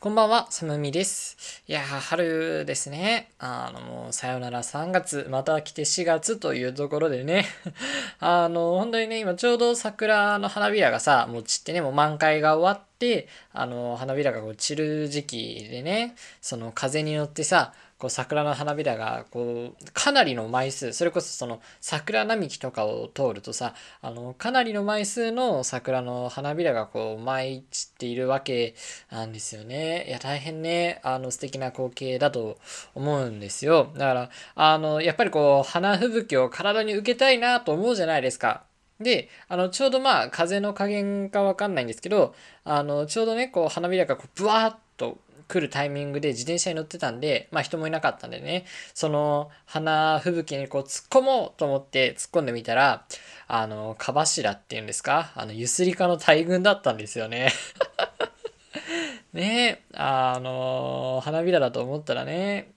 こんばんは、さむみです。いや、春ですね。あの、もう、さよなら3月、また来て4月というところでね。あの、本当にね、今ちょうど桜の花びらがさ、もう散ってね、もう満開が終わって、あの、花びらがこう散る時期でね、その風に乗ってさ、こう桜の花びらがこうかなりの枚数それこそその桜並木とかを通るとさあのかなりの枚数の桜の花びらがこう舞い散っているわけなんですよね。いや大変ねあの素敵な光景だと思うんですよ。だからあのやっぱりこう花吹雪を体に受けたいなと思うじゃないですか。で、あの、ちょうどまあ、風の加減かわかんないんですけど、あの、ちょうどね、こう、花びらがこう、ブワーッと来るタイミングで自転車に乗ってたんで、まあ人もいなかったんでね、その花吹雪にこう突っ込もうと思って突っ込んでみたら、あの、蚊柱っていうんですか？あの、ゆすりかの大群だったんですよね。ねあの、花びらだと思ったらね、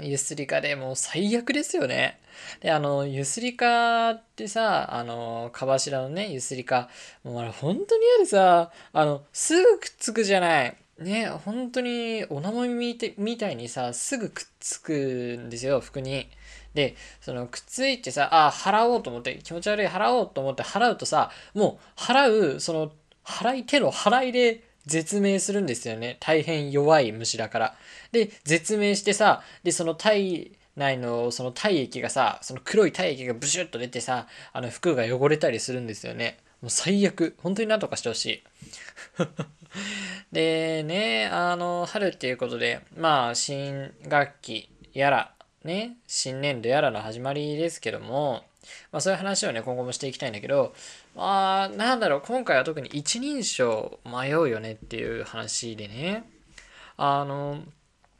ゆすりかでもう最悪ですよね。で、あの、ゆすりかってさ、あの、か柱のね、ゆすりか、もうあれ本当に嫌でさ、あの、すぐくっつくじゃない。ね本当にお名前みみたいにさすぐくっつくんですよ服に。でそのくっついてさあ払おうと思って気持ち悪い払おうと思って払うとさもう払うその払い手の払いで絶命するんですよね大変弱い虫だから。で絶命してさでその体内のその体液がさその黒い体液がブシュッと出てさあの服が汚れたりするんですよね。もう最悪本当になんとかしてほしい。でね、あの、春っていうことで、まあ、新学期やら、ね、新年度やらの始まりですけども、まあそういう話をね、今後もしていきたいんだけど、まあ、なんだろう、今回は特に一人称迷うよねっていう話でね、あの、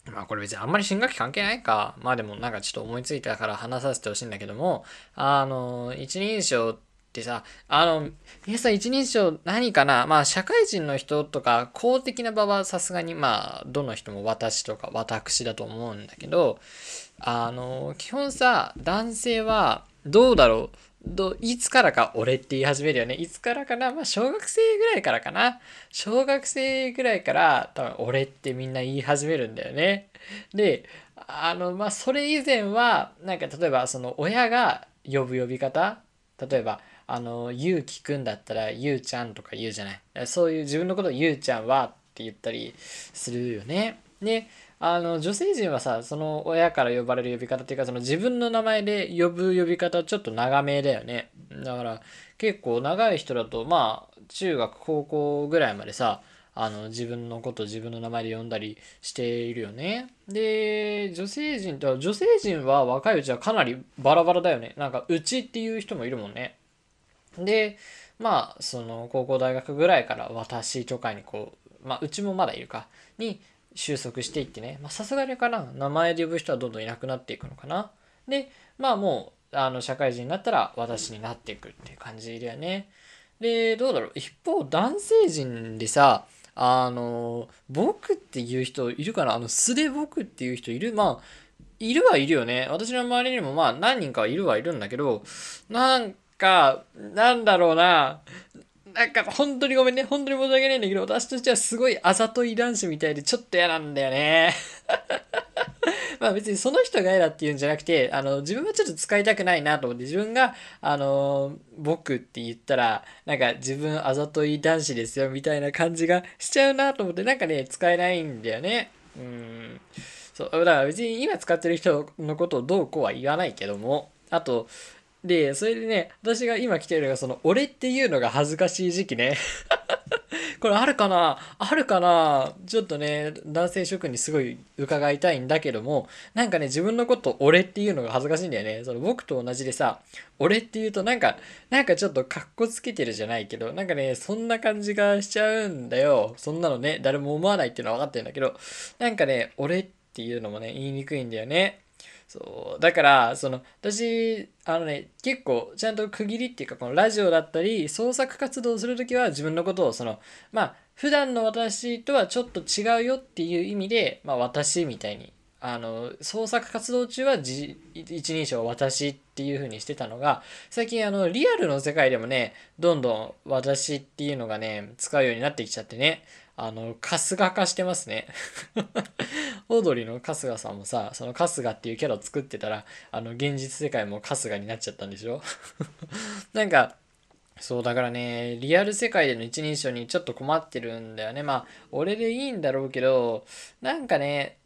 まあこれ別にあんまり新学期関係ないか。まあでもなんかちょっと思いついたから話させてほしいんだけども、あの、一人称ってってさ、あの、皆さん一人称何かな？まあ社会人の人とか公的な場はさすがにまあどの人も私とか私だと思うんだけど、あの、基本さ、男性はどうだろう？どいつからか俺って言い始めるよね。いつからかな？まあ小学生ぐらいからかな？小学生ぐらいから多分俺ってみんな言い始めるんだよね。で、あの、まあそれ以前はなんか例えばその親が呼ぶ呼び方？例えばあの、ゆうきくんだったら、ゆうちゃんとか言うじゃない？そういう自分のことをゆうちゃんはって言ったりするよね。で、あの、女性陣はさ、その親から呼ばれる呼び方っていうか、その自分の名前で呼ぶ呼び方ちょっと長めだよね。だから、結構長い人だと、まあ、中学、高校ぐらいまでさ、あの自分のこと自分の名前で呼んだりしているよね。で、女性陣と女性陣は若いうちはかなりバラバラだよね。なんか、うちっていう人もいるもんね。で、まあ、その高校大学ぐらいから私とかにこう、まあ、うちもまだいるか、に収束していってね、ま、さすがにかな、名前で呼ぶ人はどんどんいなくなっていくのかな。で、まあもう、あの、社会人になったら私になっていくっていう感じだよね。で、どうだろう。一方、男性陣でさ、あの、僕っていう人いるかな？あの、素で僕っていう人いる？まあ、いるはいるよね。私の周りにもまあ何人かいるはいるんだけど、なんか、なんだろうな。なんか本当にごめんね。本当に申し訳ないんだけど、私としてはすごいあざとい男子みたいでちょっと嫌なんだよね。まあ別にその人が嫌だっていうんじゃなくて、あの、自分はちょっと使いたくないなと思って、自分が、あの、僕って言ったら、なんか自分あざとい男子ですよみたいな感じがしちゃうなと思って、なんかね、使えないんだよね。うん。そう、だから別に今使ってる人のことをどうこうは言わないけども、あと、で、それでね、私が今来てるのが、その、俺っていうのが恥ずかしい時期ね。これあるかな？あるかな？ちょっとね、男性諸君にすごい伺いたいんだけども、なんかね、自分のこと俺っていうのが恥ずかしいんだよね。その僕と同じでさ、俺って言うとなんか、なんかちょっとカッコつけてるじゃないけど、なんかね、そんな感じがしちゃうんだよ。そんなのね、誰も思わないっていうのは分かってるんだけど、なんかね、俺っていうのもね、言いにくいんだよね。そう。だからその私あのね結構ちゃんと区切りっていうかこのラジオだったり創作活動をする時は自分のことをそのまあ普段の私とはちょっと違うよっていう意味で、まあ、私みたいにあの創作活動中は一人称私っていう風にしてたのが最近あのリアルの世界でもねどんどん私っていうのがね使うようになってきちゃってね。あの、春日化してますね。オードリーの春日さんもさ、その春日っていうキャラを作ってたら、あの、現実世界も春日になっちゃったんでしょ？なんか、そうだからね、リアル世界での一人称にちょっと困ってるんだよね。まあ、俺でいいんだろうけど、なんかね、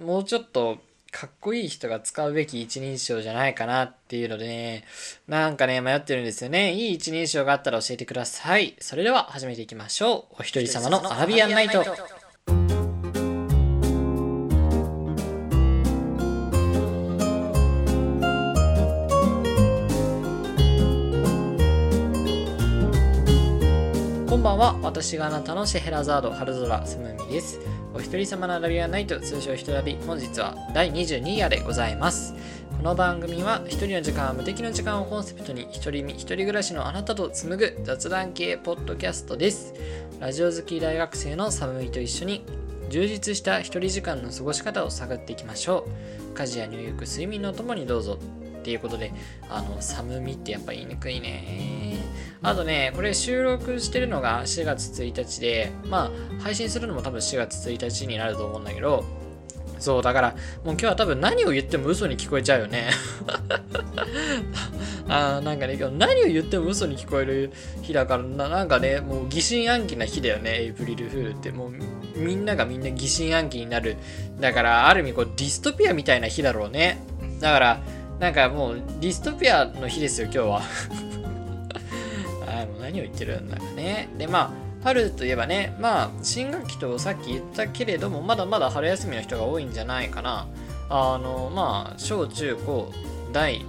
もうちょっとかっこいい人が使うべき一人称じゃないかなっていうのでね、なんかね、迷ってるんですよね。いい一人称があったら教えてください。それでは始めていきましょう。お一人様のアラビアンナイト。んは。私があなたのシェヘラザード、春空すむみです。お一人様のアラビアナイト、通称ひとラビ、本日は第22夜でございます。この番組は一人の時間は、無敵の時間をコンセプトに一人身、一人暮らしのあなたと紡ぐ雑談系ポッドキャストです。ラジオ好き大学生のサムミと一緒に充実した一人時間の過ごし方を探っていきましょう。家事や入浴、睡眠のともにどうぞ。っていうことで、あの、寒みってやっぱ言いにくいね。あとね、これ収録してるのが4月1日で、まあ、配信するのも多分4月1日になると思うんだけど、そう、だから、もう今日は多分何を言っても嘘に聞こえちゃうよね。あなんかね、今日何を言っても嘘に聞こえる日だからな、なんかね、もう疑心暗鬼な日だよね、エイプリルフールって。もうみんながみんな疑心暗鬼になる。だから、ある意味こうディストピアみたいな日だろうね。だから、なんかもうディストピアの日ですよ、今日は。あもう何を言ってるんだかね。で、まあ、春といえばね、まあ、新学期とさっき言ったけれども、まだまだ春休みの人が多いんじゃないかな。あの、まあ、小中高大っ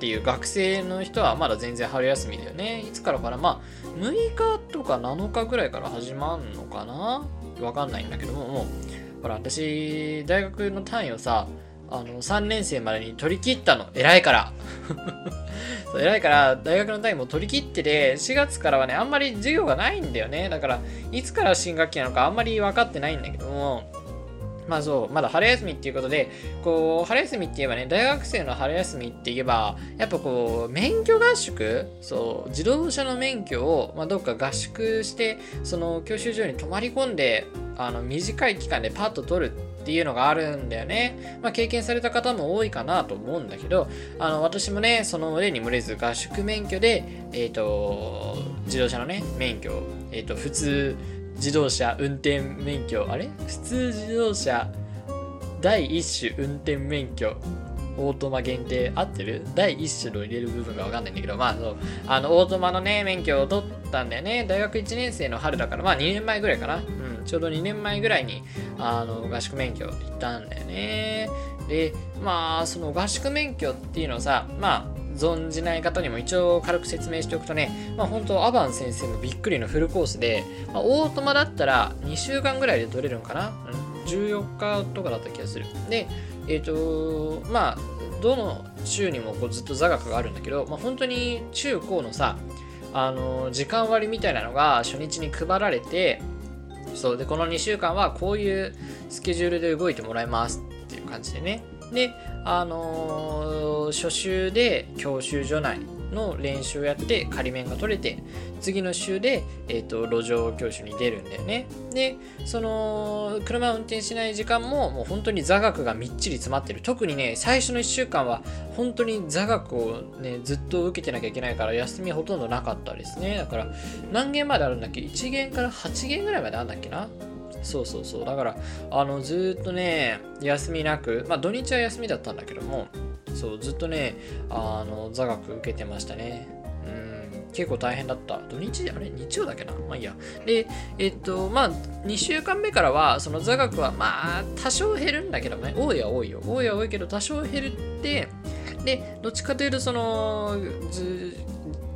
ていう学生の人はまだ全然春休みだよね。いつからかなまあ、6日とか7日ぐらいから始まるのかなわかんないんだけども、もう、ほら、私、大学の単位をさ、あの、3年生までに取り切ったの。偉いから そう偉いから、大学の単位も取り切ってて、4月からはね、あんまり授業がないんだよね。だから、いつから新学期なのかあんまり分かってないんだけども、まあそう、まだ春休みっていうことで、こう、春休みって言えばね、大学生の春休みって言えば、やっぱこう、免許合宿？そう、自動車の免許を、まあ、どっか合宿して、その教習所に泊まり込んで、あの、短い期間でパッと取るっていうのがあるんだよね。まあ、経験された方も多いかなと思うんだけど、あの、私もね、その例に群れず合宿免許で、えっ、ー、と、自動車のね、免許、えっ、ー、と、普通自動車運転免許、あれ？普通自動車第一種運転免許オートマ限定合ってる？第一種の入れる部分がわかんないんだけど、まあそう、あの、オートマのね、免許を取ったんだよね。大学1年生の春だから、まあ2年前ぐらいかな。ちょうど2年前ぐらいに、あの、合宿免許行ったんだよね。で、まあ、その合宿免許っていうのさ、まあ、存じない方にも一応軽く説明しておくとね、まあ本当アバン先生のびっくりのフルコースで、まあ、オートマだったら2週間ぐらいで取れるんかな、14日とかだった気がする。で、えっ、ー、と、まあ、どの週にもこうずっと座学があるんだけど、まあ、本当に中高のさ、あの、時間割みたいなのが初日に配られて、そうで、この2週間はこういうスケジュールで動いてもらいますっていう感じでね。で、あのー、初週で教習所内の練習をやって仮面が取れて次の週で、えーと、路上教習に出るんだよね。でその車を運転しない時間ももう本当に座学がみっちり詰まってる。特にね最初の1週間は本当に座学をねずっと受けてなきゃいけないから休みほとんどなかったですね。だから何限まであるんだっけ？1限から8限ぐらいまであるんだっけな？そうそうそう。だから、あの、ずっとね、休みなく、まあ土日は休みだったんだけども、そう、ずっとね、あの、座学受けてましたね。うん、結構大変だった。土日あれ日曜だけな？まあいいや。で、えっと、まあ、2週間目からは、その座学は、まあ、多少減るんだけどね、多いは多いよ。多いは多いけど、多少減るって、で、どっちかというと、その、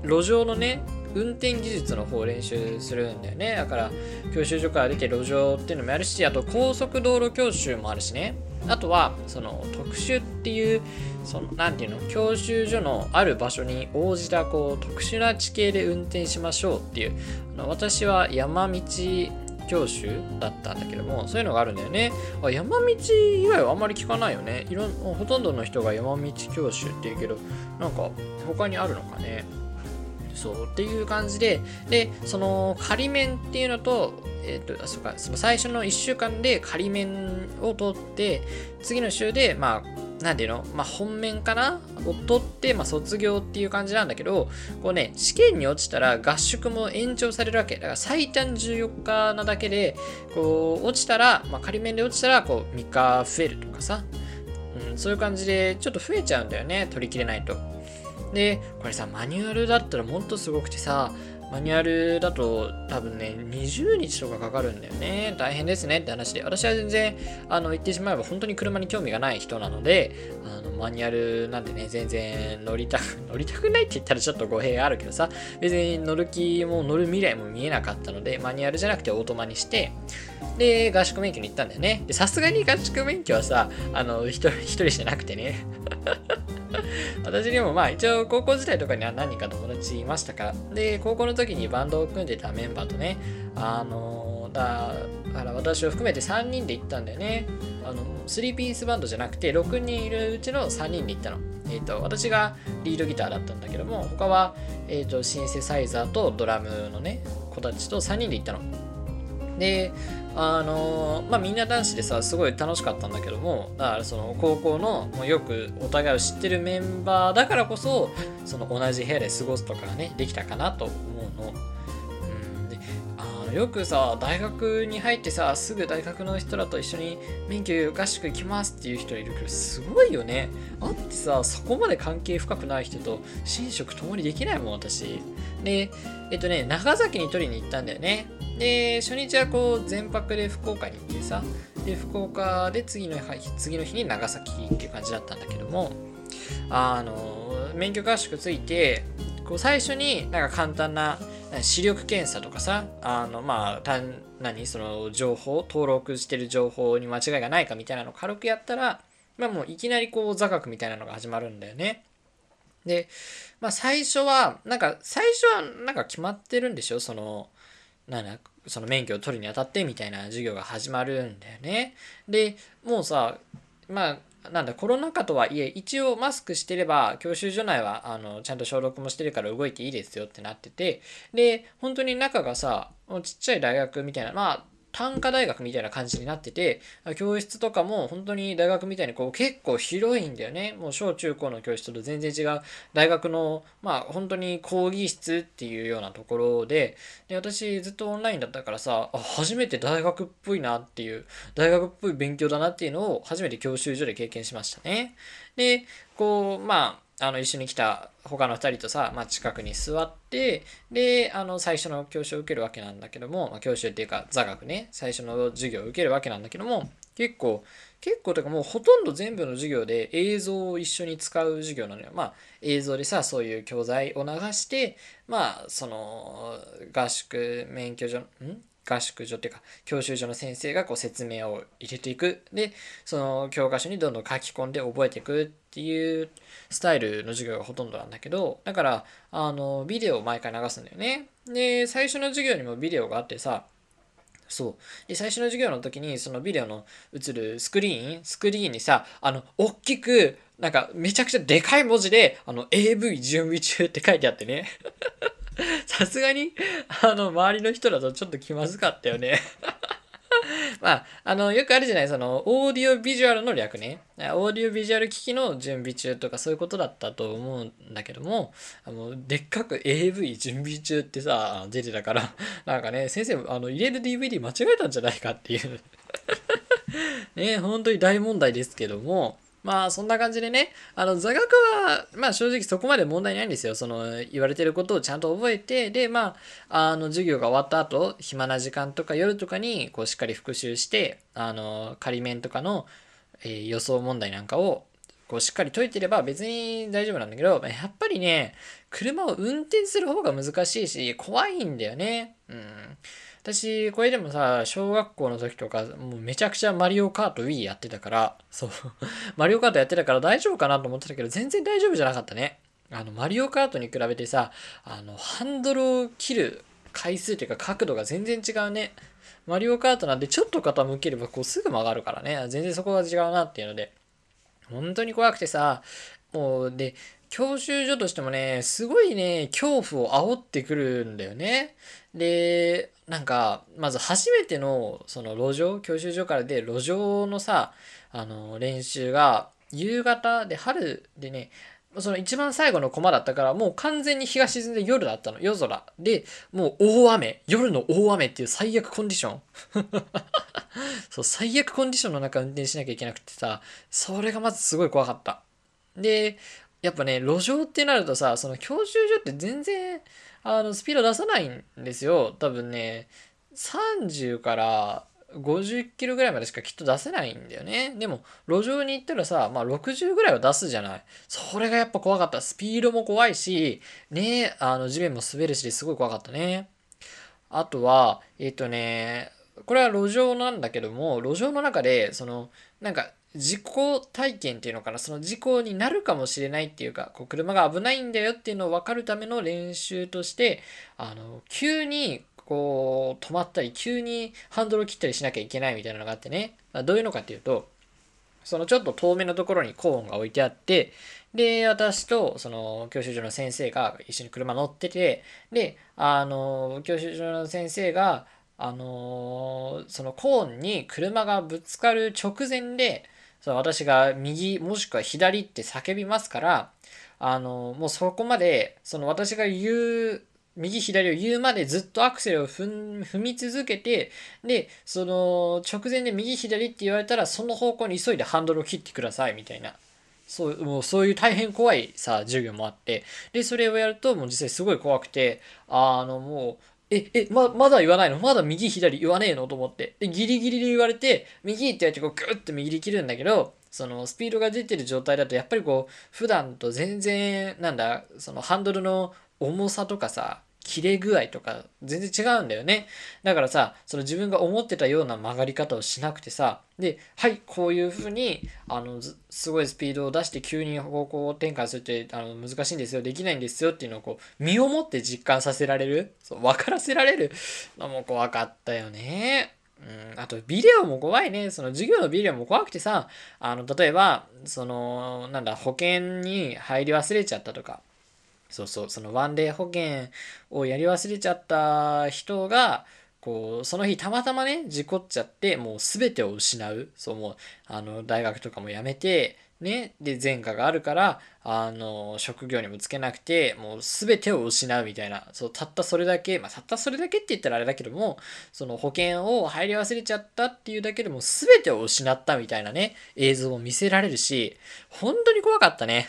路上のね、運転技術の方を練習するんだよね。だから、教習所から出て路上っていうのもあるし、あと高速道路教習もあるしね。あとは、その特殊っていう、その、なんていうの、教習所のある場所に応じた、こう、特殊な地形で運転しましょうっていう、あの私は山道教習だったんだけども、そういうのがあるんだよね。あ山道以外はあんまり聞かないよね。いろほとんどの人が山道教習って言うけど、なんか他にあるのかね。そうっていう感じででその仮面っていうのとえっ、ー、とそうかその最初の1週間で仮面を取って次の週でまあなんていうのまあ、本面かなを取って、まあ、卒業っていう感じなんだけど、こうね、試験に落ちたら合宿も延長されるわけ。だから最短14日なだけで、こう、落ちたら、まあ、仮面で落ちたら、こう、3日増えるとかさ、うん、そういう感じで、ちょっと増えちゃうんだよね、取り切れないと。で、これさ、マニュアルだったらもっとすごくてさ、マニュアルだと多分ね、20日とかかかるんだよね。大変ですねって話で。私は全然、あの、言ってしまえば本当に車に興味がない人なので、あの、マニュアルなんてね、全然乗りたく、乗りたくないって言ったらちょっと語弊あるけどさ、別に乗る気も乗る未来も見えなかったので、マニュアルじゃなくてオートマにして、で、合宿免許に行ったんだよね。で、さすがに合宿免許はさ、あの、一人、一人じゃなくてね。私にもまあ一応高校時代とかには何人か友達いましたから。で、高校の時にバンドを組んでたメンバーとね、あのだから私を含めて3人で行ったんだよね。あの、3ピースバンドじゃなくて6人いるうちの3人で行ったの。えっ、ー、と、私がリードギターだったんだけども、他は、えっ、ー、と、シンセサイザーとドラムのね、子たちと3人で行ったの。で、あのまあ、みんな男子でさすごい楽しかったんだけどもだからその高校のもうよくお互いを知ってるメンバーだからこそその同じ部屋で過ごすとかねできたかなと思うの。うんであのよくさ大学に入ってさすぐ大学の人らと一緒に免許合宿行きますっていう人いるけどすごいよね。あってさそこまで関係深くない人と寝食共にできないもん私。でえっとね長崎に取りに行ったんだよね。で、初日はこう全泊で福岡に行ってさ、で、福岡で次の次の日に長崎っていう感じだったんだけども、あの、免許合宿ついて、こう最初になんか簡単な視力検査とかさ、あの、まあ、単、何その情報、登録してる情報に間違いがないかみたいなのを軽くやったら、まあもういきなりこう座学みたいなのが始まるんだよね。で、まあ最初は、なんか最初はなんか決まってるんでしょ？その、なん、その免許を取るにあたってみたいな授業が始まるんだよね。で、もうさ、まあ、なんだ、コロナ禍とはいえ、一応マスクしてれば、教習所内は、あの、ちゃんと消毒もしてるから動いていいですよってなってて、で、本当に中がさ、ちっちゃい大学みたいな、まあ、単科大学みたいな感じになってて、教室とかも本当に大学みたいにこう結構広いんだよね。もう小中高の教室と全然違う大学の、まあ本当に講義室っていうようなところで、で私ずっとオンラインだったからさ、あ、初めて大学っぽいなっていう、大学っぽい勉強だなっていうのを初めて教習所で経験しましたね。で、こう、まあ、あの一緒に来た他の2人とさ、まあ、近くに座ってであの最初の教習を受けるわけなんだけども、まあ、教習っていうか座学ね最初の授業を受けるわけなんだけども結構結構というかもうほとんど全部の授業で映像を一緒に使う授業なのよ。まあ映像でさそういう教材を流してまあその合宿免許所ん？合宿所っていうか教習所の先生がこう説明を入れていくでその教科書にどんどん書き込んで覚えていくっていうスタイルの授業がほとんどなんだけどだからあのビデオを毎回流すんだよねで最初の授業にもビデオがあってさそう。で、最初の授業の時に、そのビデオの映るスクリーン、スクリーンにさ、あの、大きく、なんか、めちゃくちゃでかい文字で、あの、AV 準備中って書いてあってね。さすがに、あの、周りの人だとちょっと気まずかったよね まあ、あの、よくあるじゃない、その、オーディオビジュアルの略ね。オーディオビジュアル機器の準備中とかそういうことだったと思うんだけども、あの、でっかく AV 準備中ってさ、出てたから、なんかね、先生、あの、入れる DVD 間違えたんじゃないかっていうね、本当に大問題ですけども、まあそんな感じでね、あの座学はまあ正直そこまで問題ないんですよ。その言われてることをちゃんと覚えて、でまあ、あの授業が終わった後、暇な時間とか夜とかにこうしっかり復習して、あの仮面とかの、えー、予想問題なんかをこうしっかり解いてれば別に大丈夫なんだけど、やっぱりね、車を運転する方が難しいし、怖いんだよね。うん。私、これでもさ、小学校の時とか、もうめちゃくちゃマリオカート Wii やってたから、そう、マリオカートやってたから大丈夫かなと思ってたけど、全然大丈夫じゃなかったね。あの、マリオカートに比べてさ、あの、ハンドルを切る回数というか角度が全然違うね。マリオカートなんてちょっと傾ければこうすぐ曲がるからね。全然そこが違うなっていうので。本当に怖くてさ、もう、で、教習所としてもね、すごいね、恐怖を煽ってくるんだよね。で、なんか、まず初めての、その路上、教習所からで路上のさ、あの、練習が、夕方で春でね、その一番最後のコマだったから、もう完全に日が沈んで夜だったの。夜空。で、もう大雨。夜の大雨っていう最悪コンディション。そう、最悪コンディションの中運転しなきゃいけなくてさ、それがまずすごい怖かった。で、やっぱね、路上ってなるとさ、その教習所って全然、あの、スピード出さないんですよ。多分ね、30から50キロぐらいまでしかきっと出せないんだよね。でも、路上に行ったらさ、まあ60ぐらいは出すじゃない。それがやっぱ怖かった。スピードも怖いし、ね、あの、地面も滑るし、すごい怖かったね。あとは、えっ、ー、とね、これは路上なんだけども、路上の中で、その、なんか、事故体験っていうのかな、その事故になるかもしれないっていうか、こう車が危ないんだよっていうのを分かるための練習として、あの、急にこう止まったり急にハンドルを切ったりしなきゃいけないみたいなのがあってね、ま、どういうのかっていうとそのちょっと遠目のところにコーンが置いてあってで私とその教習所の先生が一緒に車乗っててであの教習所の先生があのそのコーンに車がぶつかる直前でその私が右もしくは左って叫びますからあのもうそこまでその私が言う右左を言うまでずっとアクセルを踏み続けて、で、その直前で右左って言われたら、その方向に急いでハンドルを切ってくださいみたいな。そう、もうそういう大変怖いさ、授業もあって、で、それをやるともう実際すごい怖くて、あのもう、え、え、ま、まだ言わないの？まだ右左言わねえの？と思って。で、ギリギリで言われて、右ってやってこうグッと右に切るんだけど、そのスピードが出てる状態だとやっぱりこう普段と全然なんだそのハンドルの重さとかさ切れ具合とか全然違うんだよね。だからさ、その自分が思ってたような曲がり方をしなくてさ、で、はい、こういうふうに、あの、すごいスピードを出して急に方向転換するってあの難しいんですよ、できないんですよっていうのをこう、身をもって実感させられる、そう分からせられる？のも怖かったよね。うん、あと、ビデオも怖いね。その授業のビデオも怖くてさ、あの、例えば、その、なんだ、保険に入り忘れちゃったとか、そうそう、そのワンデー保険をやり忘れちゃった人が、こう、その日たまたまね、事故っちゃって、もう全てを失う。そう、もう、あの、大学とかも辞めて、ね、で、前科があるから、あの、職業にもつけなくて、もう全てを失うみたいな、そう、たったそれだけ、まあ、たったそれだけって言ったらあれだけども、その保険を入り忘れちゃったっていうだけでも全てを失ったみたいなね、映像を見せられるし、本当に怖かったね。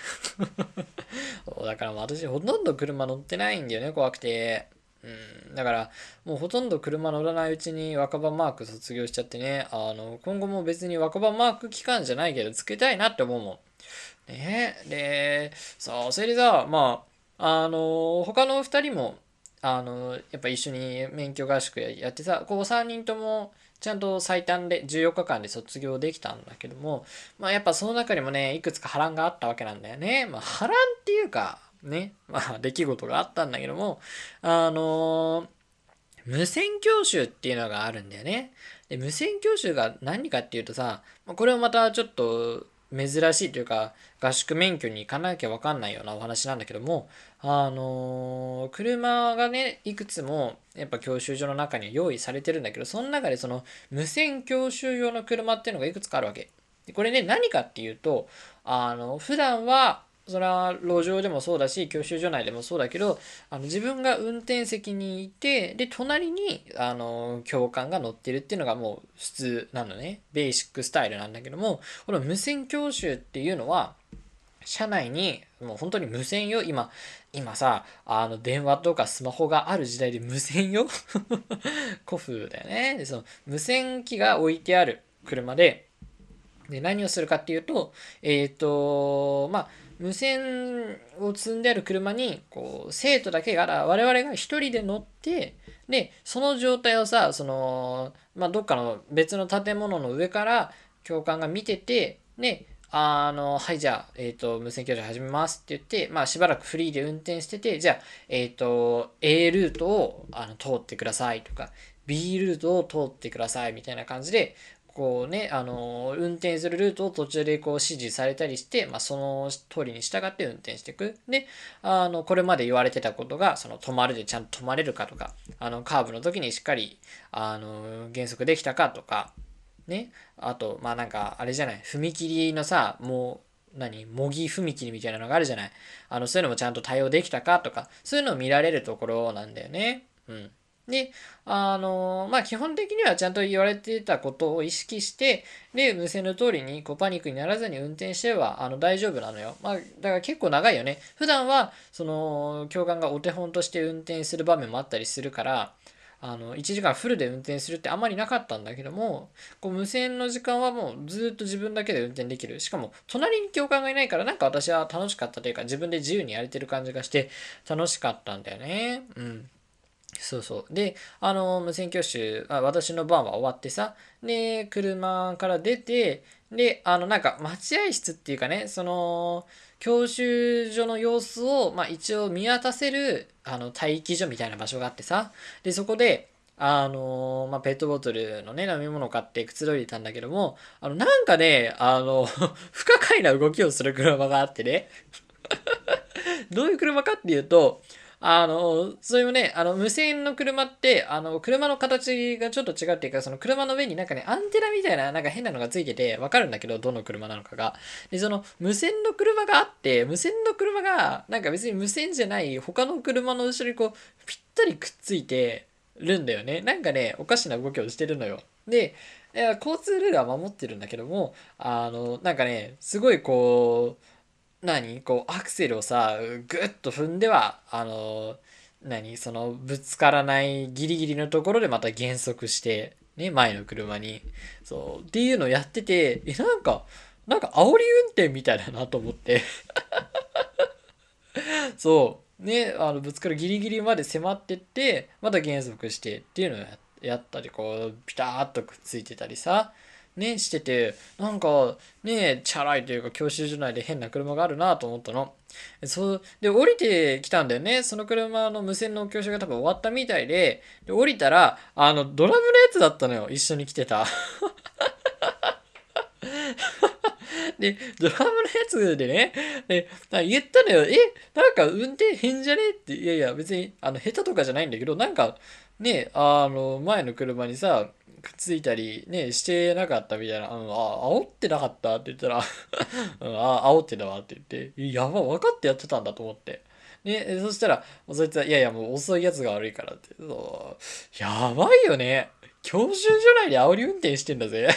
だから私ほとんど車乗ってないんだよね、怖くて。うん、だから、もうほとんど車乗らないうちに若葉マーク卒業しちゃってね、あの、今後も別に若葉マーク期間じゃないけど、つけたいなって思うもん。ねで、そう、それでさ、まあ、あの、他の2人も、あの、やっぱ一緒に免許合宿やってさ、こう3人とも、ちゃんと最短で14日間で卒業できたんだけども、まあやっぱその中にもね、いくつか波乱があったわけなんだよね。まあ波乱っていうか、ね、まあ 出来事があったんだけども、あのー、無線教習っていうのがあるんだよね。で、無線教習が何かっていうとさ、これをまたちょっと珍しいというか、合宿免許に行かなきゃわかんないようなお話なんだけども、あのー、車がね、いくつもやっぱ教習所の中に用意されてるんだけど、その中でその無線教習用の車っていうのがいくつかあるわけ。でこれね、何かっていうと、あの、普段はそれは路上でもそうだし教習所内でもそうだけどあの自分が運転席にいてで隣にあの教官が乗ってるっていうのがもう普通なのね。ベーシックスタイルなんだけどもこの無線教習っていうのは車内にもう本当に無線よ。今今さあの電話とかスマホがある時代で無線よ。古風だよね。でその無線機が置いてある車でで何をするかっていうとえっ、ー、とまあ無線を積んである車にこう生徒だけが我々が一人で乗ってでその状態をさその、まあ、どっかの別の建物の上から教官が見ててであの、はい、じゃあ、えっ、ー、と、無線教授始めますって言って、まあ、しばらくフリーで運転してて、じゃあ、えっ、ー、と、A ルートをあの通ってくださいとか、B ルートを通ってくださいみたいな感じで、こうね、あの、運転するルートを途中でこう指示されたりして、まあ、その通りに従って運転していく。で、あの、これまで言われてたことが、その止まるでちゃんと止まれるかとか、あの、カーブの時にしっかり、あの、減速できたかとか、ね、あと、まあなんか、あれじゃない、踏切のさ、もう、何模擬踏切みたいなのがあるじゃない。あの、そういうのもちゃんと対応できたかとか、そういうのを見られるところなんだよね。うん。で、あの、まあ、基本的にはちゃんと言われてたことを意識して、で、無線の通りにこうパニックにならずに運転してはあの大丈夫なのよ。まあ、だから結構長いよね。普段は、その、教官がお手本として運転する場面もあったりするから、あの1時間フルで運転するってあまりなかったんだけどもこう無線の時間はもうずっと自分だけで運転できるしかも隣に教官がいないからなんか私は楽しかったというか自分で自由にやれてる感じがして楽しかったんだよねうんそうそう。で、あの、無線教習、あ私の番は終わってさ、で、車から出て、で、あの、なんか、待合室っていうかね、その、教習所の様子を、まあ、一応見渡せる、あの、待機所みたいな場所があってさ、で、そこで、あのまあ、ペットボトルのね、飲み物を買ってくつろいでたんだけども、あの、なんかね、あの 不可解な動きをする車があってね どういう車かっていうと、あの、それもね、あの、無線の車って、あの、車の形がちょっと違うっていうか、その車の上になんかね、アンテナみたいな、なんか変なのがついてて、わかるんだけど、どの車なのかが。で、その、無線の車があって、無線の車が、なんか別に無線じゃない、他の車の後ろにこう、ぴったりくっついてるんだよね。なんかね、おかしな動きをしてるのよ。で、交通ルールは守ってるんだけども、あの、なんかね、すごいこう、何？こうアクセルをさグッと踏んではあの何？そのぶつからないギリギリのところでまた減速してね前の車に。そう。っていうのをやっててえなんかなんか煽り運転みたいだなと思って。そう。ねあのぶつかるギリギリまで迫ってってまた減速してっていうのをやったりこうピタッとくっついてたりさ。ね、してて、なんか、ね、チャラいというか教習所内で変な車があるなと思ったの。そう、で、降りてきたんだよね。その車の無線の教習が多分終わったみたいで、で降りたら、あの、ドラムのやつだったのよ。一緒に来てた。で、ドラムのやつでね、で言ったのよ。え、なんか運転変じゃねって。いやいや、別に、あの、下手とかじゃないんだけど、なんか、ね、あの、前の車にさ、くっついたりねしてなかったみたいな「うん、あ煽ってなかった?」って言ったらうん、あ煽ってたわ」って言って「やば分かってやってたんだ」と思って。ね、そしたら、そいつは、いやいや、もう遅いやつが悪いからって。そうやばいよね。教習所内で煽り運転してんだぜ。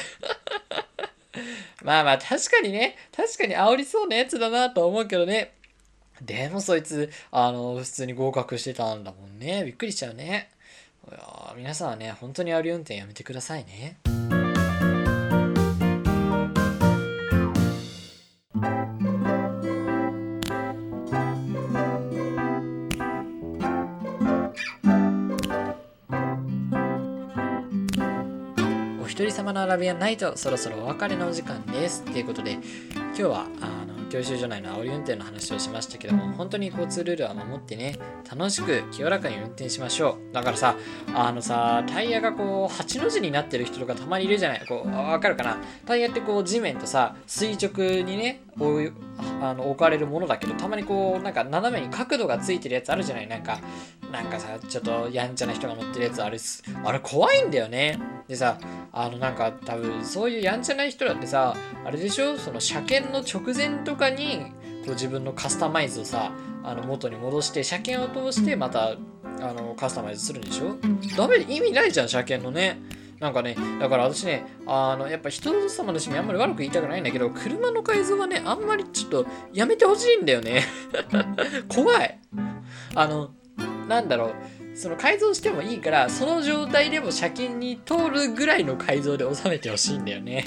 まあまあ、確かにね、確かに煽りそうなやつだなと思うけどね。でもそいつ、あの、普通に合格してたんだもんね。びっくりしちゃうね。いや皆さんはね本当にあり運転やめてくださいね。一人様のアラビアンナイトそろそろお別れのお時間です。ということで今日はあの教習所内の煽り運転の話をしましたけども本当に交通ルールは守ってね楽しく清らかに運転しましょう。だからさあのさタイヤがこう8の字になってる人とかたまにいるじゃない。こうわかるかな？タイヤってこう地面とさ垂直にねあの置かれるものだけどたまにこうなんか斜めに角度がついてるやつあるじゃない。なんかなんかさちょっとやんちゃな人が乗ってるやつあるあれ怖いんだよね。でさあのなんか多分そういうやんちゃな人だってさあれでしょその車検の直前とかにこう自分のカスタマイズをさあの元に戻して車検を通してまたあのカスタマイズするんでしょ。ダメで意味ないじゃん車検のねなんかね、だから私ね、あの、やっぱ人様の趣味あんまり悪く言いたくないんだけど、車の改造はね、あんまりちょっとやめてほしいんだよね。怖い。あの、なんだろう。その改造してもいいからその状態でも車検に通るぐらいの改造で収めてほしいんだよね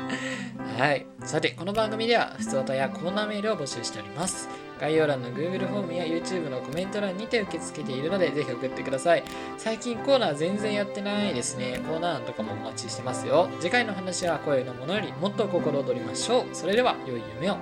はいさてこの番組では普通歌やコーナーメールを募集しております概要欄の Google フォームや YouTube のコメント欄にて受け付けているのでぜひ送ってください。最近コーナー全然やってないですね。コーナー案とかもお待ちしてますよ。次回の話は声のものよりもっと心躍りましょう。それでは良い夢を。